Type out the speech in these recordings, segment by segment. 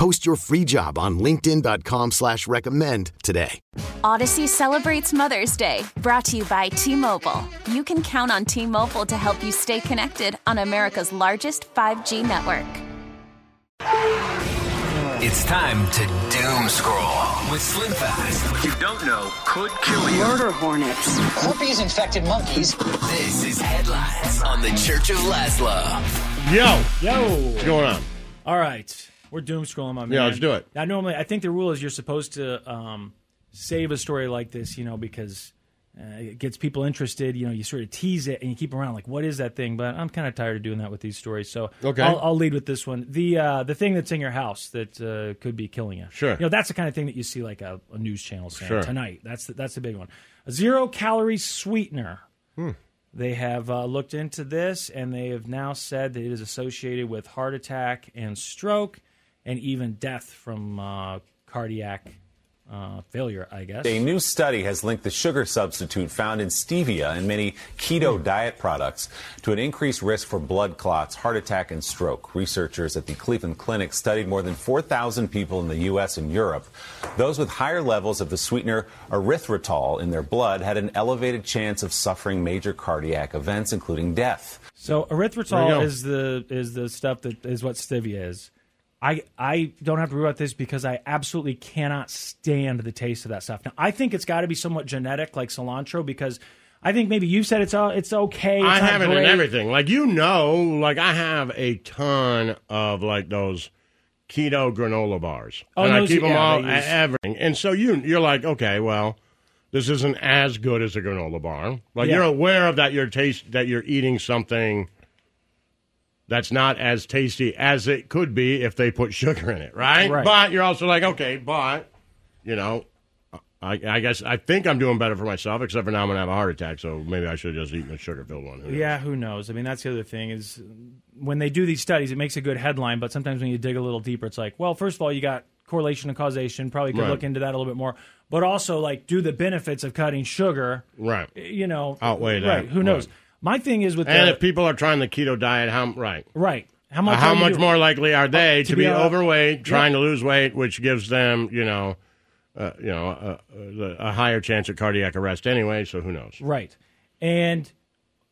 Post your free job on linkedin.com slash recommend today. Odyssey celebrates Mother's Day, brought to you by T-Mobile. You can count on T-Mobile to help you stay connected on America's largest 5G network. It's time to doom scroll with Slim Fast. What you don't know could kill you. Murder hornets. Herpes infected monkeys. This is headlines on the Church of Lazlo. Yo, Yo. what's going on? All right. We're doom scrolling, my man. Yeah, let's do it. Now, normally, I think the rule is you're supposed to um, save a story like this, you know, because uh, it gets people interested. You know, you sort of tease it and you keep around like, what is that thing? But I'm kind of tired of doing that with these stories, so Okay. I'll, I'll lead with this one. The uh, the thing that's in your house that uh, could be killing you. Sure. You know, that's the kind of thing that you see like a, a news channel saying Sure. tonight. That's the, that's the big one. A zero calorie sweetener. They have uh, looked into this and they have now said that it is associated with heart attack and stroke and even death from uh, cardiac uh, failure, I guess. A new study has linked the sugar substitute found in stevia and many keto diet products to an increased risk for blood clots, heart attack, and stroke. Researchers at the Cleveland Clinic studied more than 4,000 people in the U.S. and Europe. Those with higher levels of the sweetener erythritol in their blood had an elevated chance of suffering major cardiac events, including death. So erythritol is the is the stuff that is what stevia is. I I don't have to worry about this because I absolutely cannot stand the taste of that stuff. Now I think it's got to be somewhat genetic, like cilantro, because I think maybe you said it's uh, it's okay. It's I have it in everything. Like you know, like I have a ton of like those keto granola bars, Oh, and I keep them all use- everything. And so you you're like, okay, well, this isn't as good as a granola bar. Like Yeah. you're aware of that. You're taste that you're eating something that's not as tasty as it could be if they put sugar in it, right? Right. But you're also like, okay, but you know. I, I guess I think I'm doing better for myself, except for now I'm gonna have a heart attack. So maybe I should have just eaten a sugar-filled one. Who? Yeah, who knows? I mean, that's the other thing is when they do these studies, it makes a good headline, but sometimes when you dig a little deeper, it's like, well, first of all, you got correlation and causation. Probably could Right. look into that a little bit more, but also like, do the benefits of cutting sugar, Right. you know, Outweigh that. Right? Who knows? Right. My thing is with And the, if people are trying the keto diet, how right? right, how Uh, much? how much doing? more likely are they Uh, to, be, uh, overweight, trying to lose weight, which gives them, you know, uh, you know, a, a, a higher chance of cardiac arrest anyway. So who knows? Right. And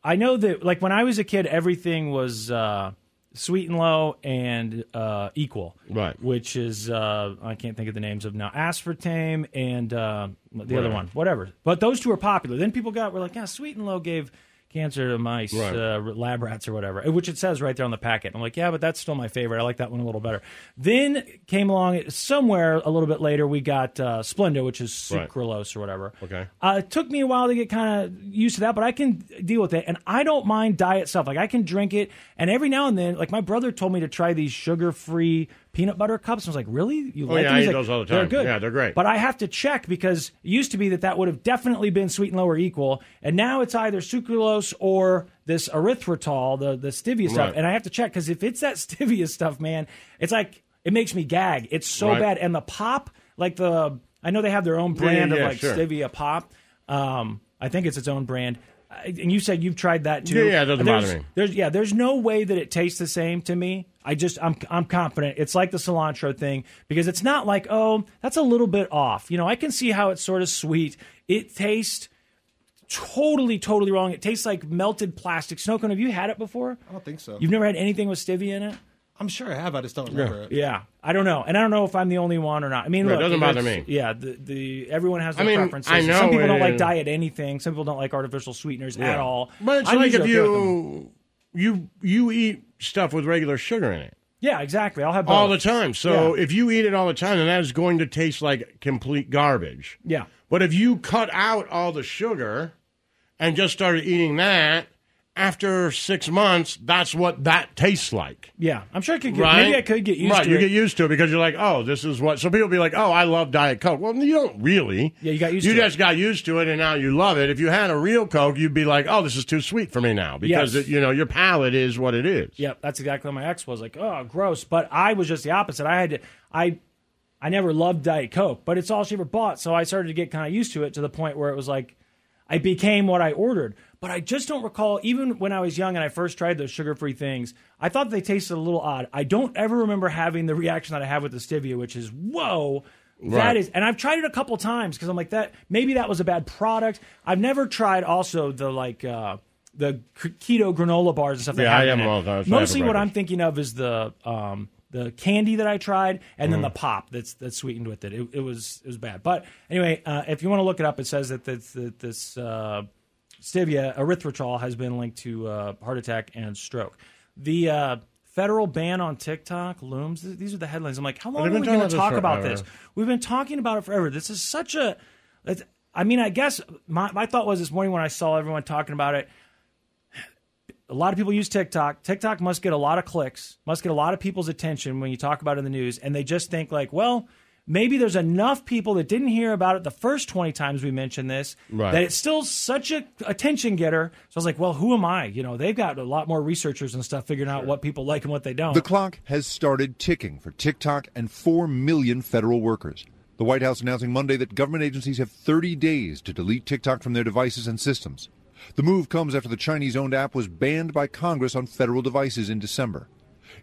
I know that, like, when I was a kid, everything was uh, sweet and low and uh, equal. Right. Which is, uh, I can't think of the names of now, aspartame and uh, the other one, whatever. But those two are popular. Then people got, were like, yeah, sweet and low gave cancer to mice, Right. uh, lab rats or whatever, which it says right there on the packet. I'm like, yeah, but that's still my favorite. I like that one a little better. Then came along somewhere a little bit later, we got uh, Splenda, which is Right. sucralose or whatever. Okay. Uh, it took me a while to get kind of used to that, but I can deal with it. And I don't mind diet stuff. Like I can drink it, and every now and then, like my brother told me to try these sugar-free peanut butter cups. I was like, "Really? You Oh, like yeah, them?" I eat like, those all the time. They're good. Yeah, they're great. But I have to check because it used to be that that would have definitely been sweet and low or equal, and now it's either sucralose or this erythritol, the the stevia stuff. And I have to check because if it's that stevia stuff, man, it's like it makes me gag. It's so Right. bad. And the pop, like the I know they have their own brand yeah, of like sure. stevia pop. Um, I think it's its own brand. I- And you said you've tried that too. Yeah, yeah, it doesn't There's- bother me. There's yeah, there's no way that it tastes the same to me. I just I'm I'm confident it's like the cilantro thing because it's not like oh that's a little bit off. You know, I can see how it's sort of sweet. It tastes totally totally wrong. It tastes like melted plastic. Snowcone, have you had it before? I don't think so. You've never had anything with stevia in it? I'm sure I have. I just don't remember it. Yeah, I don't know, and I don't know if I'm the only one or not. I mean, Yeah, it look, doesn't bother it's- me. Yeah, the, the everyone has I their mean, preferences. I know Some people don't it- like diet anything. Some people don't like artificial sweeteners at all. But it's I'm like if usually okay with them. you you you eat stuff with regular sugar in it. Yeah, exactly. I'll have both. all the time. So Yeah. if you eat it all the time, then that is going to taste like complete garbage. Yeah. But if you cut out all the sugar and just started eating that after six months, that's what that tastes like. Yeah, I'm sure I could get, Right? maybe I could get used right, to you it. get used to it because you're like, oh, this is what. So people be like, oh, I love Diet Coke. Well, you don't really. Yeah, you got used You to it. just got used to it, and now you love it. If you had a real Coke, you'd be like, oh, this is too sweet for me now because Yes. it, you know your palate is what it is. Yep, that's exactly what my ex was like. Oh, gross. But I was just the opposite. I had to. I I never loved Diet Coke, but it's all she ever bought. So I started to get kind of used to it to the point where it was like I became what I ordered. But I just don't recall, even when I was young and I first tried those sugar free things, I thought they tasted a little odd. I don't ever remember having the reaction that I have with the stevia, which is, whoa. That Right. is, and I've tried it a couple times because I'm like that. Maybe that was a bad product. I've never tried also the like uh, the keto granola bars and stuff. Like that Yeah, I am all time. Mostly, what I'm thinking of is the um, the candy that I tried, and then Mhm. the pop that's that's sweetened with it. It, it was it was bad. But anyway, uh, if you want to look it up, it says that this, that this uh, stevia erythritol has been linked to uh, heart attack and stroke. The uh, federal ban on TikTok looms. These are the headlines. I'm like, how long are we going to talk about this? We've been talking about it forever. This is such a. I mean, I guess my, my thought was this morning when I saw everyone talking about it. A lot of people use TikTok. TikTok must get a lot of clicks, must get a lot of people's attention when you talk about it in the news, and they just think like, well, maybe there's enough people that didn't hear about it the first 20 times we mentioned this Right. that it's still such a attention getter. So I was like, well, who am I? You know, they've got a lot more researchers and stuff figuring out what people like and what they don't. The clock has started ticking for TikTok and 4 million federal workers. The White House announcing Monday that government agencies have 30 days to delete TikTok from their devices and systems. The move comes after the Chinese owned app was banned by Congress on federal devices in December.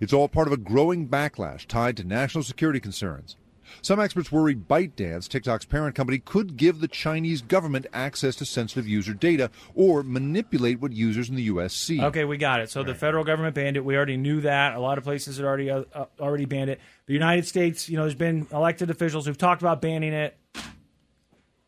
It's all part of a growing backlash tied to national security concerns. Some experts worry ByteDance, TikTok's parent company, could give the Chinese government access to sensitive user data or manipulate what users in the U.S. see. Okay, we got it. So the federal government banned it. We already knew that. A lot of places had already uh, uh, already banned it. The United States, you know, there's been elected officials who've talked about banning it.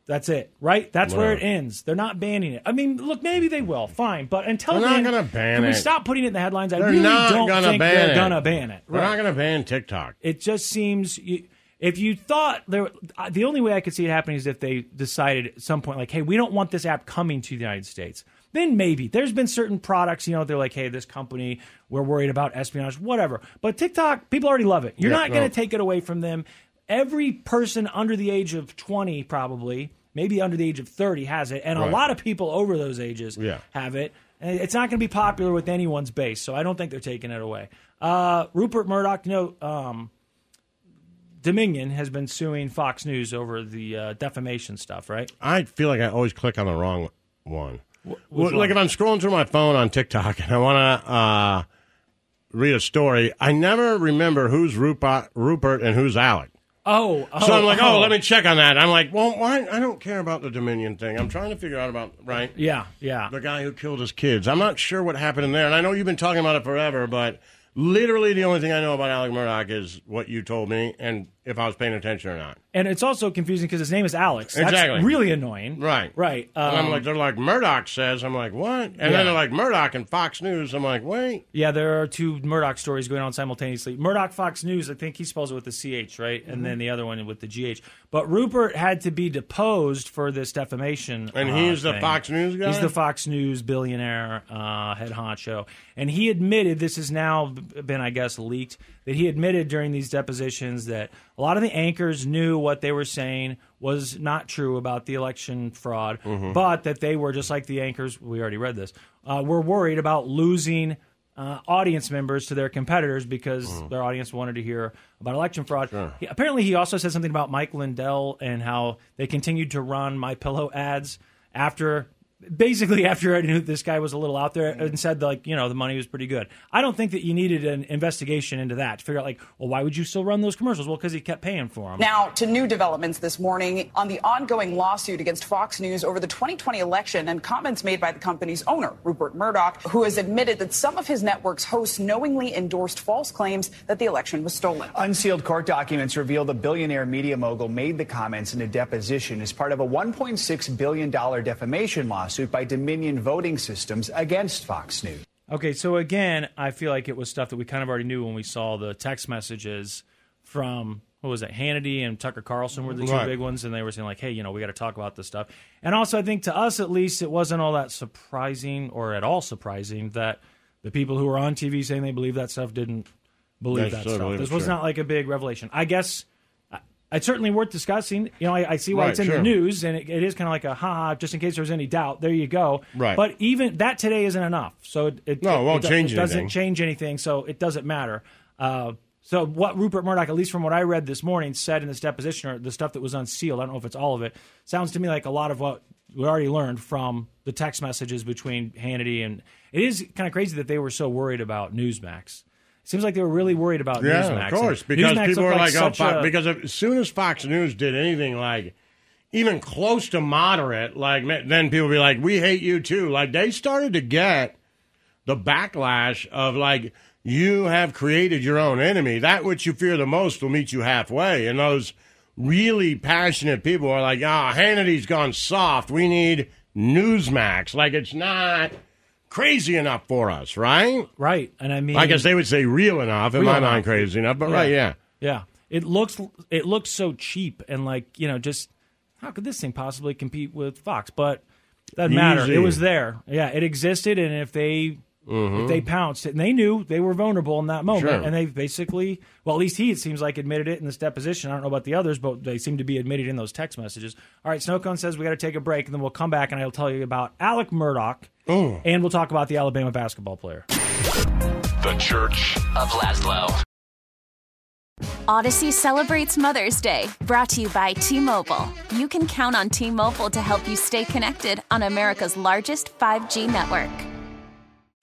That's it, right? That's where it ends. They're not banning it. I mean, look, maybe they will. Fine, but until They're not then, gonna ban can we stop putting it in the headlines? I They're really not don't gonna think they're it. gonna ban it. They're not going to ban TikTok. It just seems you, if you thought there, uh, the only way I could see it happening is if they decided at some point, like, hey, we don't want this app coming to the United States. Then maybe there's been certain products, you know, they're like, hey, this company, we're worried about espionage, whatever. But TikTok, people already love it. You're Yeah, not going no. to take it away from them. Every person under the age of 20, probably, maybe under the age of 30, has it, and a lot of people over those ages Yeah. have it. And it's not going to be popular with anyone's base, so I don't think they're taking it away. Uh, Rupert Murdoch, you know, um, Dominion has been suing Fox News over the uh, defamation stuff, right? I feel like I always click on the wrong one. Well, like if I'm scrolling through my phone on TikTok and I want to uh, read a story, I never remember who's Rupert, Rupert and who's Alec. Oh, so I'm oh, like, oh, let oh. me check on that. I'm like, well, why? I don't care about the Dominion thing. I'm trying to figure out about right. Yeah, yeah. The guy who killed his kids. I'm not sure what happened in there, and I know you've been talking about it forever, but literally the only thing I know about Alec Murdaugh is what you told me, and if I was paying attention or not. And it's also confusing because his name is Alex. That's Exactly. really annoying. Right. Right. and I'm Um, like, they're like Murdoch says. I'm like, what? And Yeah. then they're like Murdoch and Fox News. I'm like, wait. Yeah, there are two Murdoch stories going on simultaneously. Murdoch Fox News, I think he spells it with the CH, right? And Mm-hmm. then the other one with the GH. But Rupert had to be deposed for this defamation. And uh, he's the. Fox News guy? He's the Fox News billionaire, uh, head honcho. And he admitted, this has now been, I guess, leaked, that he admitted during these depositions that a lot of the anchors knew what they were saying was not true about the election fraud, Mm-hmm. but that they were just like the anchors. We already read this. Uh, were worried about losing uh, audience members to their competitors because Mm. their audience wanted to hear about election fraud. He- apparently, he also said something about Mike Lindell and how they continued to run My Pillow ads after. Basically, after I knew this guy was a little out there and said, like, you know, the money was pretty good. I don't think that you needed an investigation into that to figure out, like, well, why would you still run those commercials? Well, because he kept paying for them. Now to new developments this morning on the ongoing lawsuit against Fox News over the 2020 election and comments made by the company's owner, Rupert Murdoch, who has admitted that some of his network's hosts knowingly endorsed false claims that the election was stolen. Unsealed court documents reveal the billionaire media mogul made the comments in a deposition as part of a $1.6 billion defamation lawsuit by Dominion Voting Systems against Fox News. Okay, so again, I feel like it was stuff that we kind of already knew when we saw the text messages from what was it? Hannity and Tucker Carlson were the two Right. big ones, and they were saying like, "Hey, you know, we got to talk about this stuff." And also, I think to us at least, it wasn't all that surprising or at all surprising that the people who were on TV saying they believe that stuff didn't believe They that stuff. believe This was sure. not like a big revelation. I guess I- it's certainly worth discussing. You know, I, I see why Right, it's in sure. the news, and it, it is kind of like a ha, ha just in case there's any doubt. There you go. Right. But even that today isn't enough. So it, it No, it won't do- change it doesn't anything. change anything. So it doesn't matter. Uh, so what Rupert Murdoch, at least from what I read this morning, said in this deposition, or the stuff that was unsealed, I don't know if it's all of it, sounds to me like a lot of what we already learned from the text messages between Hannity and. It is kind of crazy that they were so worried about Newsmax. Seems like they were really worried about Newsmax. Yeah, Newsmax. of course, because Newsmax people looked were like, "Oh, Fox," a- because as soon as Fox News did anything like even close to moderate, like then people would be like, "We hate you too." Like they started to get the backlash of like, "You have created your own enemy. That which you fear the most will meet you halfway." And those really passionate people are like, "Ah, Hannity's gone soft. We need Newsmax." Like it's not crazy enough for us, right? Right, and I mean, I guess they would say real enough. In Real my mind, crazy enough, but right, yeah. Yeah. It looks it looks so cheap and like, you know, just how could this thing possibly compete with Fox? But doesn't matter. It was there. Yeah, it existed and if they Mhm. if they pounced and they knew they were vulnerable in that moment Sure. and they basically well at least he it seems like admitted it in this deposition. I don't know about the others, but they seem to be admitted in those text messages. All right, Snowcone says we got to take a break and then we'll come back and I'll tell you about Alec Murdaugh Oh. and we'll talk about the Alabama basketball player. The Church of Lazlo. Odyssey celebrates Mother's Day, brought to you by T Mobile. You can count on T Mobile to help you stay connected on America's largest 5G network.